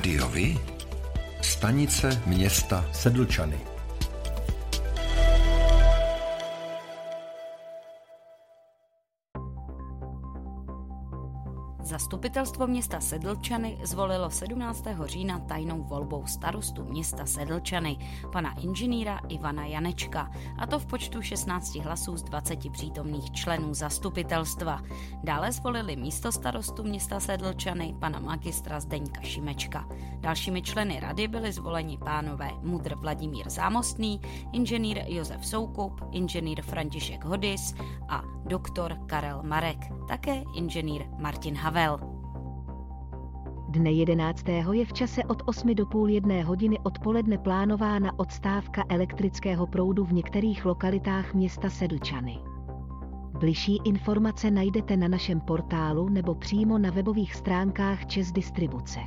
Rádiovi? Stanice města Sedlčany. Zastupitelstvo města Sedlčany zvolilo 17. října tajnou volbou starostu města Sedlčany, pana inženýra Ivana Janečka, a to v počtu 16 hlasů z 20 přítomných členů zastupitelstva. Dále zvolili místo starostu města Sedlčany, pana magistra Zdeňka Šimečka. Dalšími členy rady byli zvoleni pánové Mudr Vladimír Zámostný, inženýr Josef Soukup, inženýr František Hodis a doktor Karel Marek, také inženýr Martin Havel. Dne 11. je v čase od 8 do půl jedné hodiny odpoledne plánována odstávka elektrického proudu v některých lokalitách města Sedlčany. Bližší informace najdete na našem portálu nebo přímo na webových stránkách Čes Distribuce.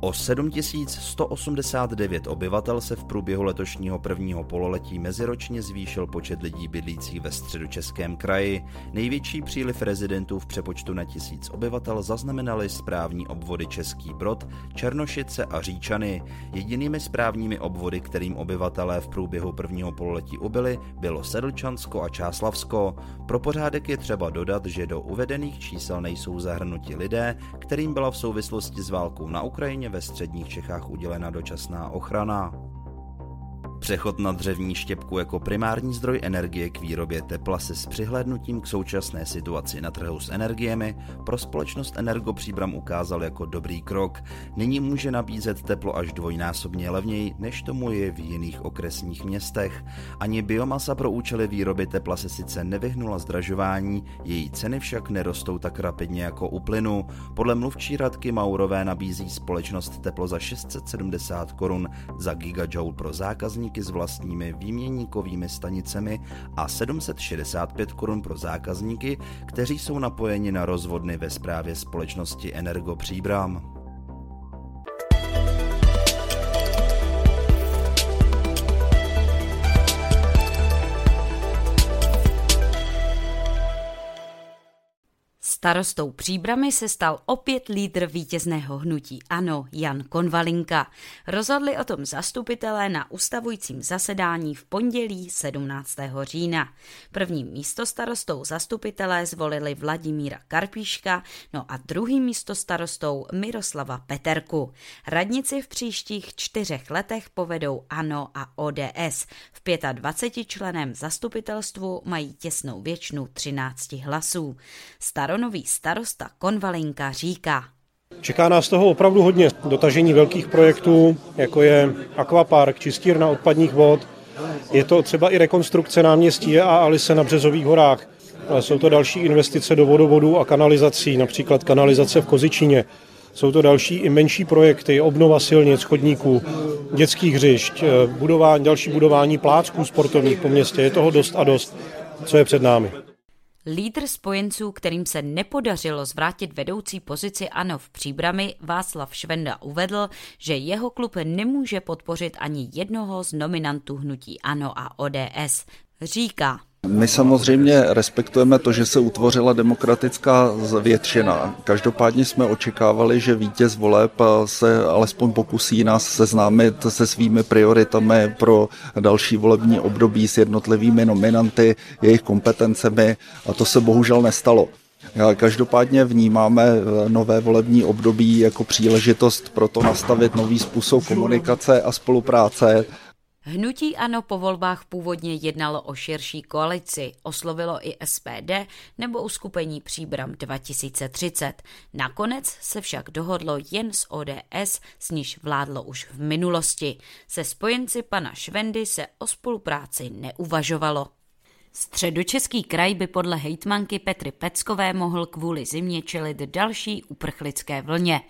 O 7189 obyvatel se v průběhu letošního prvního pololetí meziročně zvýšil počet lidí bydlících ve středočeském kraji. Největší příliv rezidentů v přepočtu na tisíc obyvatel zaznamenali správní obvody Český Brod, Černošice a Říčany. Jedinými správními obvody, kterým obyvatelé v průběhu prvního pololetí ubyli, bylo Sedlčansko a Čáslavsko. Pro pořádek je třeba dodat, že do uvedených čísel nejsou zahrnuti lidé, kterým byla v souvislosti s válkou na Ukrajině ve středních Čechách udělena dočasná ochrana. Přechod na dřevní štěpku jako primární zdroj energie k výrobě tepla se s přihlédnutím k současné situaci na trhu s energiemi pro společnost Energopříbram ukázal jako dobrý krok. Nyní může nabízet teplo až dvojnásobně levněji, než tomu je v jiných okresních městech. Ani biomasa pro účely výroby tepla se sice nevyhnula zdražování, její ceny však nerostou tak rapidně jako u plynu. Podle mluvčí Radky Maurové nabízí společnost teplo za 670 korun za gigajoule pro zákazníky zákazníky s vlastními výměníkovými stanicemi a 765 korun pro zákazníky, kteří jsou napojeni na rozvodny ve správě společnosti Energo Příbram. Starostou Příbramy se stal opět lídr vítězného hnutí ANO Jan Konvalinka. Rozhodli o tom zastupitelé na ustavujícím zasedání v pondělí 17. října. Prvním místo starostou zastupitelé zvolili Vladimíra Karpíška, no a druhým místo starostou Miroslava Peterku. Radnici v příštích čtyřech letech povedou ANO a ODS. V 25 členem zastupitelstvu mají těsnou většinu 13 hlasů. Staronový nový starosta Konvalinka říká. Čeká nás toho opravdu hodně. Dotažení velkých projektů, jako je akvapark, čistírna odpadních vod. Je to třeba i rekonstrukce náměstí a Alice na Březových horách. Ale jsou to další investice do vodovodů a kanalizací, například kanalizace v Kozičině. Jsou to další i menší projekty, obnova silnic, chodníků, dětských hřišť, budování, další budování plácků sportovních po městě. Je toho dost a dost, co je před námi. Lídr spojenců, kterým se nepodařilo zvrátit vedoucí pozici ANO v příbrami, Václav Švenda uvedl, že jeho klub nemůže podpořit ani jednoho z nominantů hnutí ANO a ODS. Říká, my samozřejmě respektujeme to, že se utvořila demokratická většina. Každopádně jsme očekávali, že vítěz voleb se alespoň pokusí nás seznámit se svými prioritami pro další volební období s jednotlivými nominanty, jejich kompetencemi a to se bohužel nestalo. Každopádně vnímáme nové volební období jako příležitost pro to nastavit nový způsob komunikace a spolupráce Hnutí ANO po volbách původně jednalo o širší koalici, oslovilo i SPD nebo uskupení Příbram 2030. Nakonec se však dohodlo jen s ODS, s níž vládlo už v minulosti. Se spojenci pana Švendy se o spolupráci neuvažovalo. Středočeský kraj by podle hejtmanky Petry Peckové mohl kvůli zimě čelit další uprchlické vlně.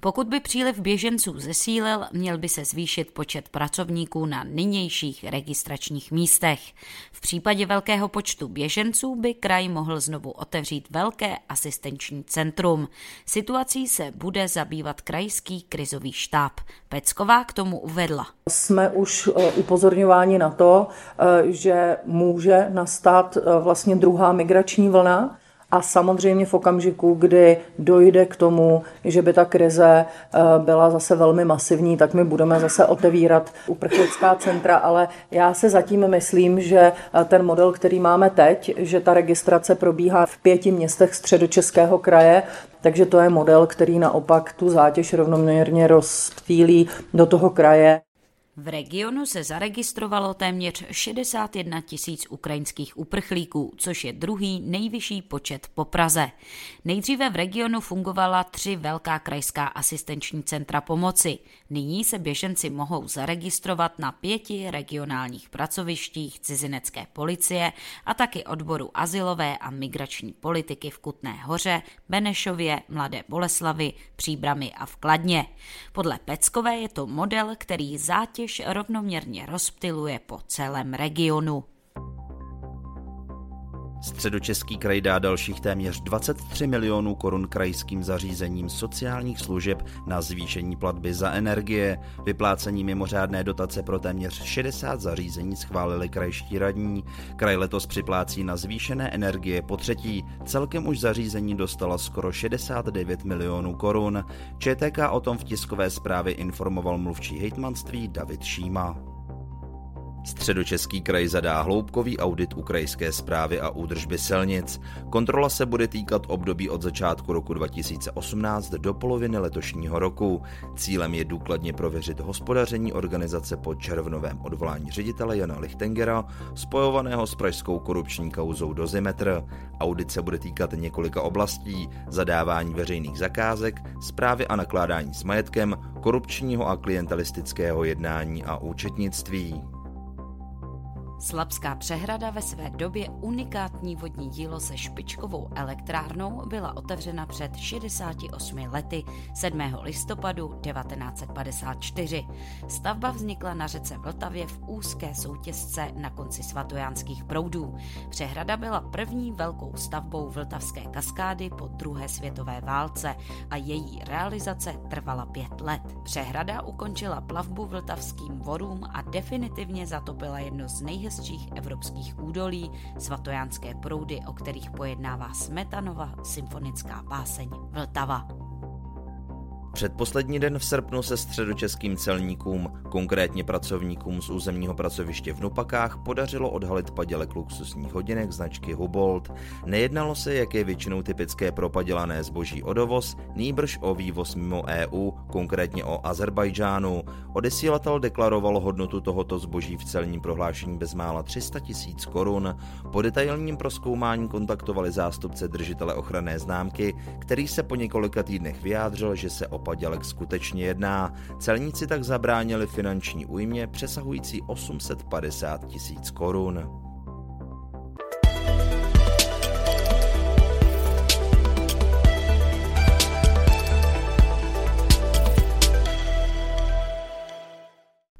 Pokud by příliv běženců zesílil, měl by se zvýšit počet pracovníků na nynějších registračních místech. V případě velkého počtu běženců by kraj mohl znovu otevřít velké asistenční centrum. Situací se bude zabývat krajský krizový štáb. Pecková k tomu uvedla. Jsme už eh, upozorňováni na to, eh, že může nastat eh, vlastně druhá migrační vlna A samozřejmě v okamžiku, kdy dojde k tomu, že by ta krize eh, byla zase velmi masivní, tak my budeme zase otevírat uprchlická centra, ale já se zatím myslím, že eh, ten model, který máme teď, že ta registrace probíhá v pěti městech středočeského kraje, takže to je model, který naopak tu zátěž rovnoměrně rozptýlí do toho kraje. V regionu se zaregistrovalo téměř 61 tisíc ukrajinských uprchlíků, což je druhý nejvyšší počet po Praze. Nejdříve v regionu fungovala tři velká krajská asistenční centra pomoci. Nyní se běženci mohou zaregistrovat na pěti regionálních pracovištích cizinecké policie a taky odboru asilové a migrační politiky v Kutné hoře, Benešově, Mladé Boleslavy, Příbramy a v Kladně. Podle Peckové je to model, který zátěž zátěž rovnoměrně rozptyluje po celém regionu. Středočeský kraj dá dalších téměř 23 milionů korun krajským zařízením sociálních služeb na zvýšení platby za energie. Vyplácení mimořádné dotace pro téměř 60 zařízení schválili krajští radní. Kraj letos připlácí na zvýšené energie po třetí. Celkem už zařízení dostala skoro 69 milionů korun. ČTK o tom v tiskové zprávě informoval mluvčí hejtmanství David Šíma. Středočeský kraj zadá hloubkový audit ukrajinské zprávy a údržby silnic. Kontrola se bude týkat období od začátku roku 2018 do poloviny letošního roku. Cílem je důkladně prověřit hospodaření organizace po červnovém odvolání ředitele Jana Lichtengera, spojovaného s pražskou korupční kauzou Dozimetr. Audit se bude týkat několika oblastí, zadávání veřejných zakázek, zprávy a nakládání s majetkem, korupčního a klientelistického jednání a účetnictví. Slabská přehrada ve své době unikátní vodní dílo se špičkovou elektrárnou byla otevřena před 68 lety 7. listopadu 1954. Stavba vznikla na řece Vltavě v úzké soutězce na konci svatojánských proudů. Přehrada byla první velkou stavbou Vltavské kaskády po druhé světové válce a její realizace trvala pět let. Přehrada ukončila plavbu vltavským vorům a definitivně zatopila jedno z nejhezčích nejhezčích evropských údolí, svatojánské proudy, o kterých pojednává Smetanova symfonická báseň Vltava. Předposlední den v srpnu se středočeským celníkům, konkrétně pracovníkům z územního pracoviště v Nupakách, podařilo odhalit padělek luxusních hodinek značky Hubolt. Nejednalo se, jak je většinou typické pro padělané zboží o dovoz, nýbrž o vývoz mimo EU, konkrétně o Azerbajdžánu. Odesílatel deklaroval hodnotu tohoto zboží v celním prohlášení bezmála 300 tisíc korun. Po detailním proskoumání kontaktovali zástupce držitele ochranné známky, který se po několika týdnech vyjádřil, že se o padělek skutečně jedná. Celníci tak zabránili finanční újmě přesahující 850 tisíc korun.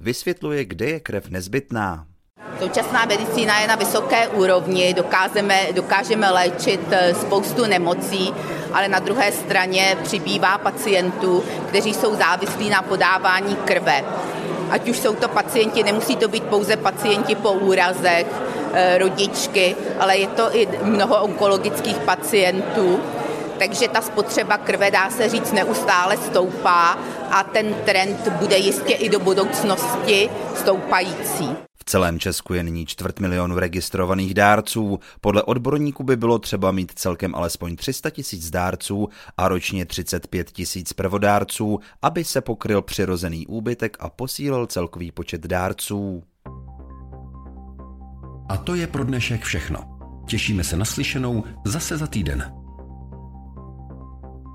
Vysvětluje, kde je krev nezbytná. Současná medicína je na vysoké úrovni, dokážeme, dokážeme léčit eh, spoustu nemocí, ale na druhé straně přibývá pacientů, kteří jsou závislí na podávání krve. Ať už jsou to pacienti, nemusí to být pouze pacienti po úrazech, eh, rodičky, ale je to i mnoho onkologických pacientů takže ta spotřeba krve, dá se říct, neustále stoupá a ten trend bude jistě i do budoucnosti stoupající. V celém Česku je nyní čtvrt milionu registrovaných dárců. Podle odborníků by bylo třeba mít celkem alespoň 300 tisíc dárců a ročně 35 tisíc prvodárců, aby se pokryl přirozený úbytek a posílil celkový počet dárců. A to je pro dnešek všechno. Těšíme se na slyšenou zase za týden.